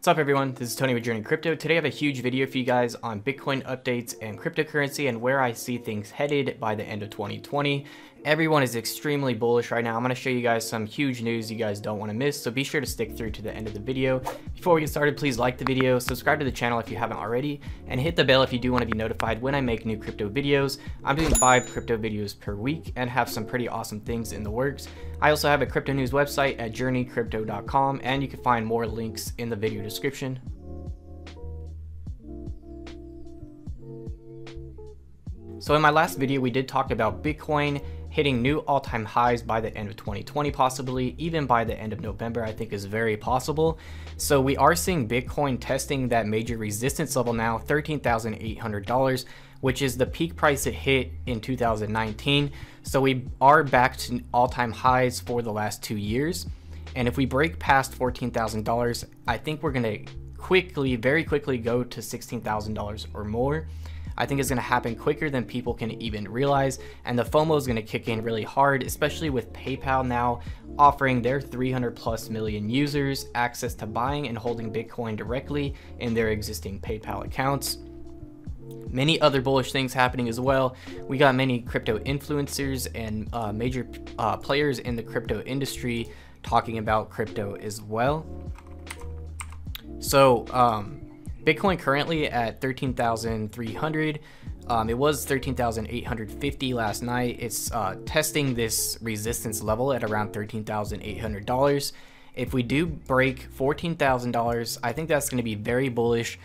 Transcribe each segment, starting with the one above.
What's up everyone, this is Tony with Journey Crypto. Today I have a huge video for you guys on Bitcoin updates and cryptocurrency and where I see things headed by the end of 2020. Everyone is extremely bullish right now. I'm going to show you guys some huge news you guys don't want to miss, so be sure to stick through to the end of the video. Before we get started, please like the video, subscribe to the channel if you haven't already, and hit the bell if you do want to be notified when I make new crypto videos. I'm doing 5 crypto videos per week and have some pretty awesome things in the works. I also have a crypto news website at journeycrypto.com and you can find more links in the video description. So in my last video, we did talk about Bitcoin hitting new all-time highs by the end of 2020 possibly even by the end of November I think is very possible. So we are seeing Bitcoin testing that major resistance level now $13,800 which is the peak price it hit in 2019 so we are back to all-time highs for the last two years. And if we break past $14,000 I think we're gonna quickly very quickly go to $16,000 or more I think is going to happen quicker than people can even realize, and the FOMO is going to kick in really hard, especially with PayPal now offering their 300 plus million users access to buying and holding Bitcoin directly in their existing PayPal accounts. Many other bullish things happening as well. We got many crypto influencers and uh, major uh, players in the crypto industry talking about crypto as well. So, um, Bitcoin currently at 13,300. Um, it was 13,850 last night. It's uh, testing this resistance level at around $13,800. If we do break $14,000, I think that's going to be very bullish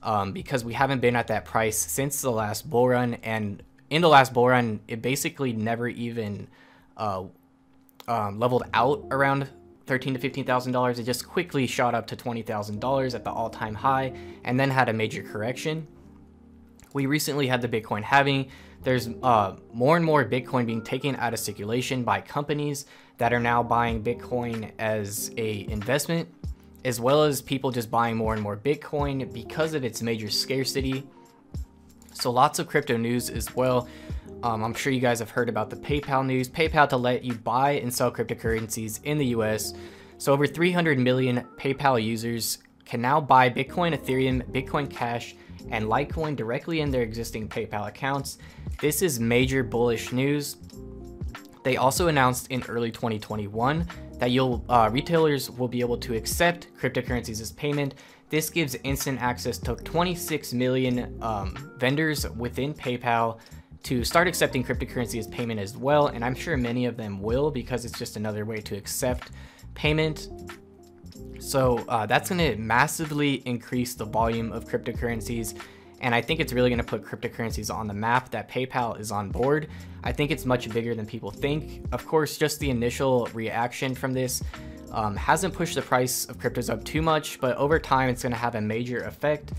um, because we haven't been at that price since the last bull run. And in the last bull run, it basically never even uh, um, leveled out around thirteen to fifteen thousand dollars. It just quickly shot up to twenty thousand dollars at the all-time high, and then had a major correction. We recently had the Bitcoin halving. There's uh, more and more Bitcoin being taken out of circulation by companies that are now buying Bitcoin as a investment, as well as people just buying more and more Bitcoin because of its major scarcity. So lots of crypto news as well. Um, I'm sure you guys have heard about the PayPal news. PayPal to let you buy and sell cryptocurrencies in the US. So over 300 million PayPal users can now buy Bitcoin, Ethereum, Bitcoin Cash, and Litecoin directly in their existing PayPal accounts. This is major bullish news. They also announced in early 2021 that you'll uh, retailers will be able to accept cryptocurrencies as payment. This gives instant access to 26 million um, vendors within PayPal to start accepting cryptocurrency as payment as well, and I'm sure many of them will because it's just another way to accept payment. So uh, that's going to massively increase the volume of cryptocurrencies, and I think it's really going to put cryptocurrencies on the map that PayPal is on board. I think it's much bigger than people think. Of course, just the initial reaction from this um, hasn't pushed the price of cryptos up too much, but over time it's going to have a major effect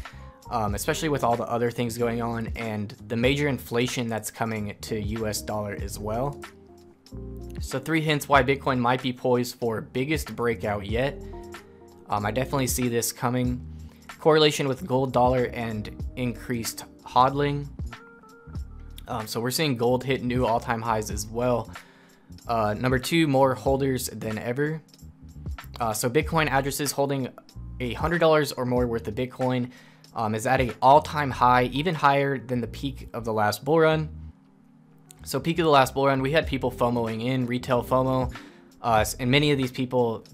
um, especially with all the other things going on and the major inflation that's coming to US dollar as well. So three hints why Bitcoin might be poised for biggest breakout yet. Um, I definitely see this coming. Correlation with gold dollar and increased hodling. Um, so we're seeing gold hit new all-time highs as well. Uh, number two, more holders than ever. Uh, so Bitcoin addresses holding a $100 or more worth of Bitcoin um, is at an all-time high, even higher than the peak of the last bull run. So peak of the last bull run, we had people FOMOing in, retail FOMO, uh, and many of these people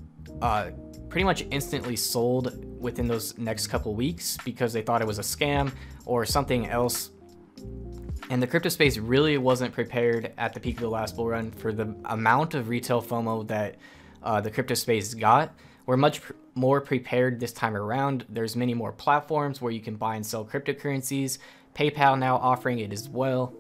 uh, pretty much instantly sold within those next couple weeks because they thought it was a scam or something else. And the crypto space really wasn't prepared at the peak of the last bull run for the amount of retail FOMO that uh, the crypto space got. We're much pr more prepared this time around. There's many more platforms where you can buy and sell cryptocurrencies. PayPal now offering it as well.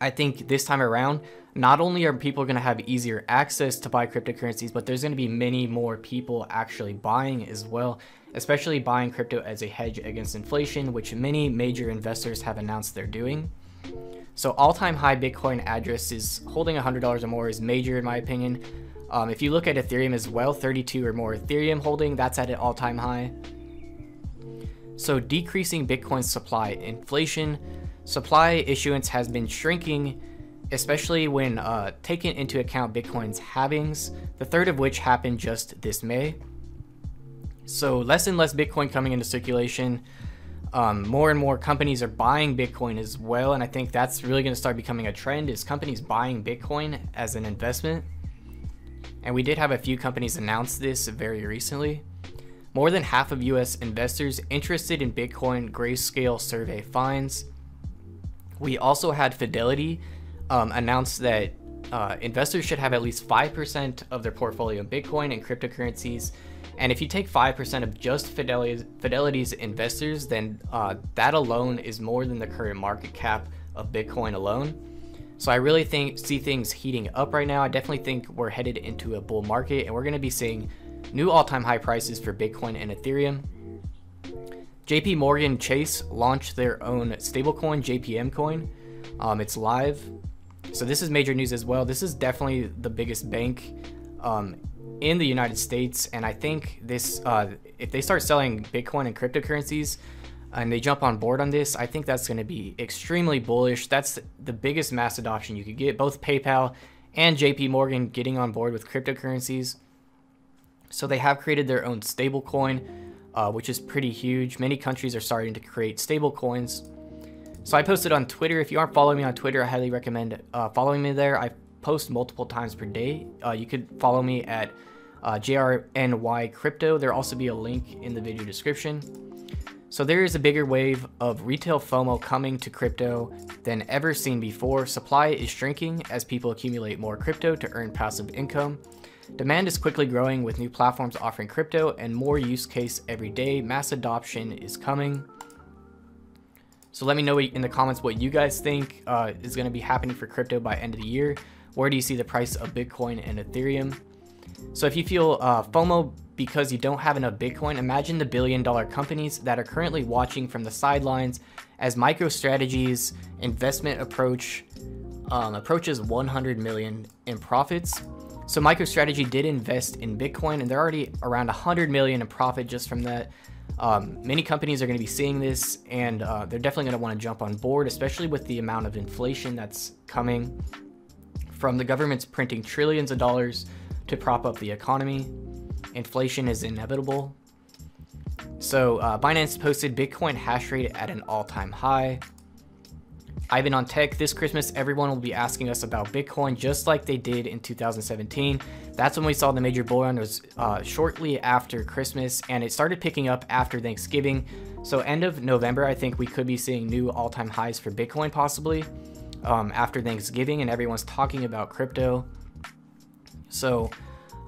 I think this time around, not only are people going to have easier access to buy cryptocurrencies, but there's going to be many more people actually buying as well, especially buying crypto as a hedge against inflation, which many major investors have announced they're doing. So all-time high Bitcoin addresses holding $100 or more is major in my opinion. Um, if you look at Ethereum as well, 32 or more Ethereum holding, that's at an all-time high. So decreasing Bitcoin supply, inflation, supply issuance has been shrinking, especially when uh, taking into account Bitcoin's halvings, the third of which happened just this May. So less and less Bitcoin coming into circulation. Um, more and more companies are buying Bitcoin as well, and I think that's really going to start becoming a trend. Is companies buying Bitcoin as an investment? And we did have a few companies announce this very recently. More than half of U.S. investors interested in Bitcoin Grayscale survey finds. We also had Fidelity um, announce that uh, investors should have at least 5% of their portfolio in Bitcoin and cryptocurrencies. And if you take 5% of just Fidelity's, Fidelity's investors, then uh, that alone is more than the current market cap of Bitcoin alone. So I really think see things heating up right now. I definitely think we're headed into a bull market and we're going to be seeing new all-time high prices for Bitcoin and Ethereum. JP Morgan Chase launched their own stablecoin, JPM coin. Um, it's live. So this is major news as well. This is definitely the biggest bank um, in the United States, and I think this uh, if they start selling Bitcoin and cryptocurrencies and they jump on board on this, I think that's going to be extremely bullish. That's the biggest mass adoption you could get. Both PayPal and JP Morgan getting on board with cryptocurrencies. So they have created their own stablecoin, uh, which is pretty huge. Many countries are starting to create stablecoins. So I posted on Twitter. If you aren't following me on Twitter, I highly recommend uh, following me there. I post multiple times per day. Uh, you could follow me at uh, JRNY Crypto. There'll also be a link in the video description. So there is a bigger wave of retail FOMO coming to crypto than ever seen before. Supply is shrinking as people accumulate more crypto to earn passive income. Demand is quickly growing with new platforms offering crypto and more use case every day. Mass adoption is coming. So let me know in the comments what you guys think uh, is going to be happening for crypto by end of the year. Where do you see the price of Bitcoin and Ethereum? So if you feel uh, FOMO because you don't have enough Bitcoin, imagine the billion dollar companies that are currently watching from the sidelines as MicroStrategy's investment approach um, approaches 100 million in profits. So MicroStrategy did invest in Bitcoin and they're already around 100 million in profit just from that. Um, many companies are going to be seeing this and uh, they're definitely going to want to jump on board, especially with the amount of inflation that's coming from the government's printing trillions of dollars to prop up the economy. Inflation is inevitable. So uh, Binance posted Bitcoin hash rate at an all-time high. Ivan on Tech, this Christmas, everyone will be asking us about Bitcoin just like they did in 2017. That's when we saw the major bull run was uh, shortly after Christmas and it started picking up after Thanksgiving. So end of November, I think we could be seeing new all-time highs for Bitcoin possibly um, after Thanksgiving and everyone's talking about crypto. So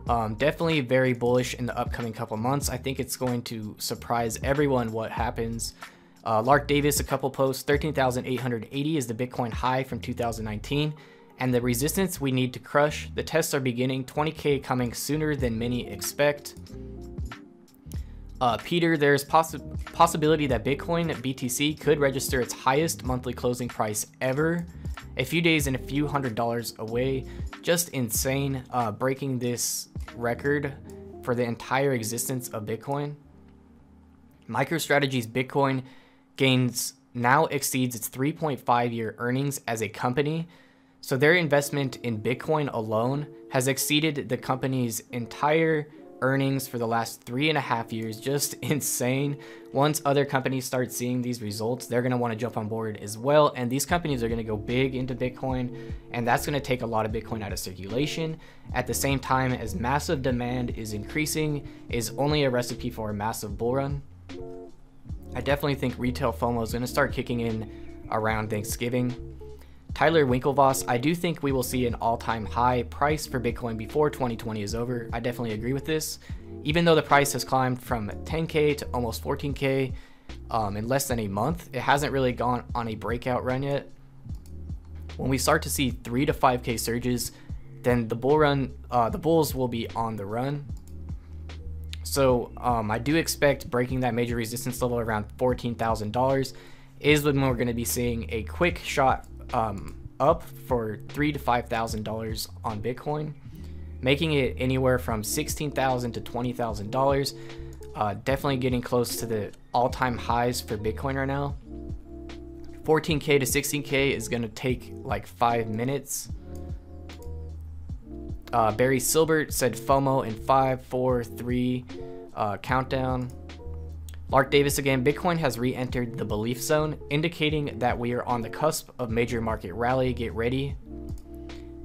um, definitely very bullish in the upcoming couple months. I think it's going to surprise everyone what happens. Uh, Lark Davis, a couple posts, 13,880 is the Bitcoin high from 2019 and the resistance we need to crush. The tests are beginning, 20k coming sooner than many expect. Uh, Peter, there's possi possibility that Bitcoin BTC could register its highest monthly closing price ever. A few days and a few hundred dollars away. Just insane, uh, breaking this record for the entire existence of Bitcoin. MicroStrategy's Bitcoin gains now exceeds its 3.5 year earnings as a company. So their investment in Bitcoin alone has exceeded the company's entire earnings for the last three and a half years. Just insane. Once other companies start seeing these results, they're going to want to jump on board as well. And these companies are going to go big into Bitcoin, and that's going to take a lot of Bitcoin out of circulation. At the same time, as massive demand is increasing, is only a recipe for a massive bull run. I definitely think retail FOMO is going to start kicking in around Thanksgiving. Tyler Winklevoss, I do think we will see an all-time high price for Bitcoin before 2020 is over. I definitely agree with this. Even though the price has climbed from 10k to almost 14k um, in less than a month, it hasn't really gone on a breakout run yet. When we start to see 3 to 5k surges, then the bull run, uh, the bulls will be on the run. So um, I do expect breaking that major resistance level around $14,000 is when we're going to be seeing a quick shot um, up for three to five thousand dollars on Bitcoin, making it anywhere from sixteen thousand to twenty thousand uh, dollars. Definitely getting close to the all-time highs for Bitcoin right now. 14k to 16k is to take like five minutes. Uh, Barry Silbert said FOMO in five, four, three, Uh, countdown. Lark Davis again, Bitcoin has re entered the belief zone, indicating that we are on the cusp of major market rally. Get ready.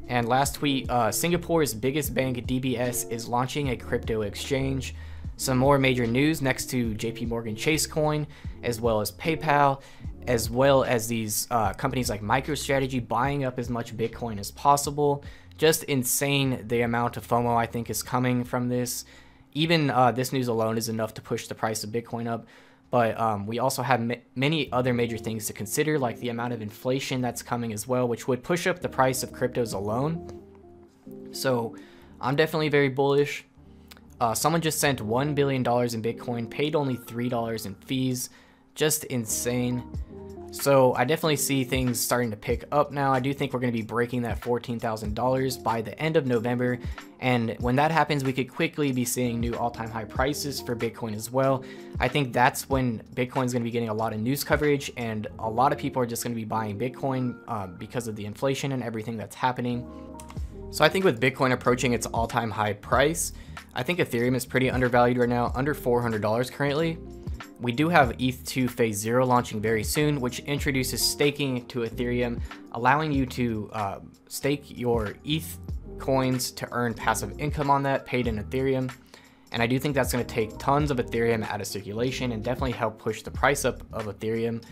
And last tweet uh, Singapore's biggest bank, DBS, is launching a crypto exchange. Some more major news next to JP Morgan Chase Coin, as well as PayPal, as well as these uh, companies like MicroStrategy buying up as much Bitcoin as possible. Just insane the amount of FOMO I think is coming from this even uh, this news alone is enough to push the price of Bitcoin up. But um, we also have many other major things to consider, like the amount of inflation that's coming as well, which would push up the price of cryptos alone. So I'm definitely very bullish. Uh, someone just sent $1 billion in Bitcoin, paid only $3 in fees. Just insane. So I definitely see things starting to pick up now. I do think we're going to be breaking that $14,000 by the end of November. And when that happens, we could quickly be seeing new all-time high prices for Bitcoin as well. I think that's when Bitcoin is going to be getting a lot of news coverage and a lot of people are just going to be buying Bitcoin um, because of the inflation and everything that's happening. So I think with Bitcoin approaching its all-time high price, I think Ethereum is pretty undervalued right now, under $400 currently. We do have ETH2 Phase 0 launching very soon, which introduces staking to Ethereum, allowing you to uh, stake your ETH coins to earn passive income on that paid in Ethereum. And I do think that's going to take tons of Ethereum out of circulation and definitely help push the price up of Ethereum.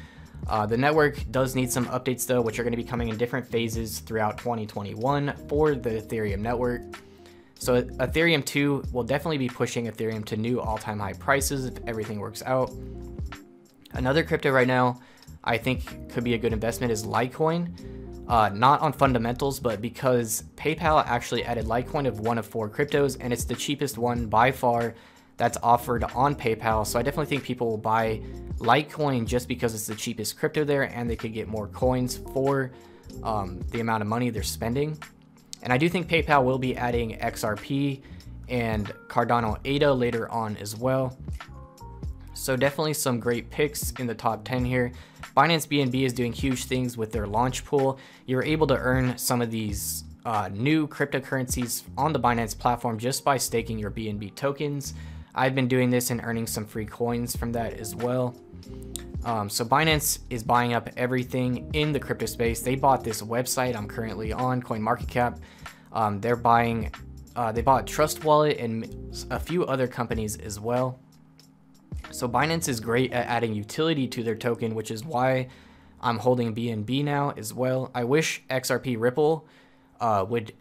Uh, the network does need some updates though, which are going to be coming in different phases throughout 2021 for the Ethereum network. So Ethereum 2 will definitely be pushing Ethereum to new all-time high prices if everything works out. Another crypto right now I think could be a good investment is Litecoin. Uh, not on fundamentals, but because PayPal actually added Litecoin of one of four cryptos, and it's the cheapest one by far that's offered on PayPal. So I definitely think people will buy Litecoin just because it's the cheapest crypto there, and they could get more coins for um, the amount of money they're spending. And I do think PayPal will be adding XRP and Cardano ADA later on as well. So definitely some great picks in the top 10 here. Binance BNB is doing huge things with their launch pool. You're able to earn some of these uh, new cryptocurrencies on the Binance platform just by staking your BNB tokens. I've been doing this and earning some free coins from that as well. Um, so Binance is buying up everything in the crypto space. They bought this website I'm currently on, CoinMarketCap. Um, they're buying, uh, they bought Trust Wallet and a few other companies as well. So Binance is great at adding utility to their token, which is why I'm holding BNB now as well. I wish XRP Ripple uh, would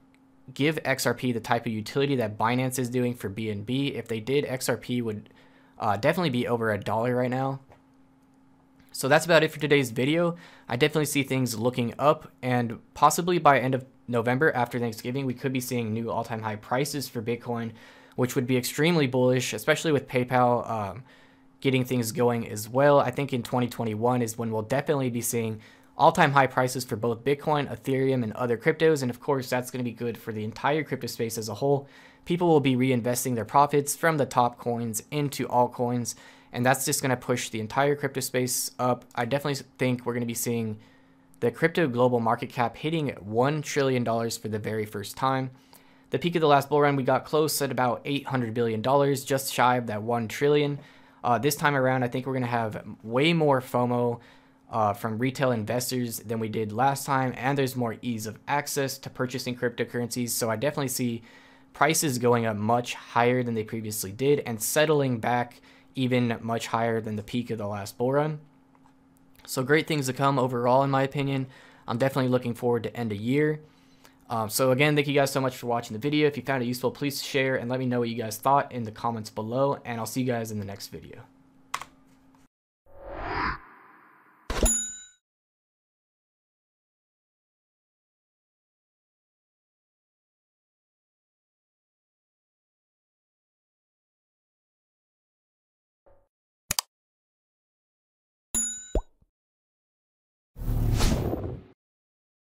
give XRP the type of utility that Binance is doing for BNB. If they did, XRP would uh, definitely be over a dollar right now. So that's about it for today's video. I definitely see things looking up and possibly by end of November after Thanksgiving, we could be seeing new all-time high prices for Bitcoin, which would be extremely bullish, especially with PayPal um, getting things going as well. I think in 2021 is when we'll definitely be seeing all-time high prices for both Bitcoin, Ethereum, and other cryptos. And of course, that's going to be good for the entire crypto space as a whole. People will be reinvesting their profits from the top coins into altcoins and that's just going to push the entire crypto space up. I definitely think we're going to be seeing the crypto global market cap hitting $1 trillion for the very first time. The peak of the last bull run, we got close at about $800 billion, just shy of that 1 trillion. Uh, this time around, I think we're going to have way more FOMO uh, from retail investors than we did last time, and there's more ease of access to purchasing cryptocurrencies. So I definitely see prices going up much higher than they previously did and settling back even much higher than the peak of the last bull run. So great things to come overall, in my opinion. I'm definitely looking forward to end a year. Um, so again, thank you guys so much for watching the video. If you found it useful, please share and let me know what you guys thought in the comments below, and I'll see you guys in the next video.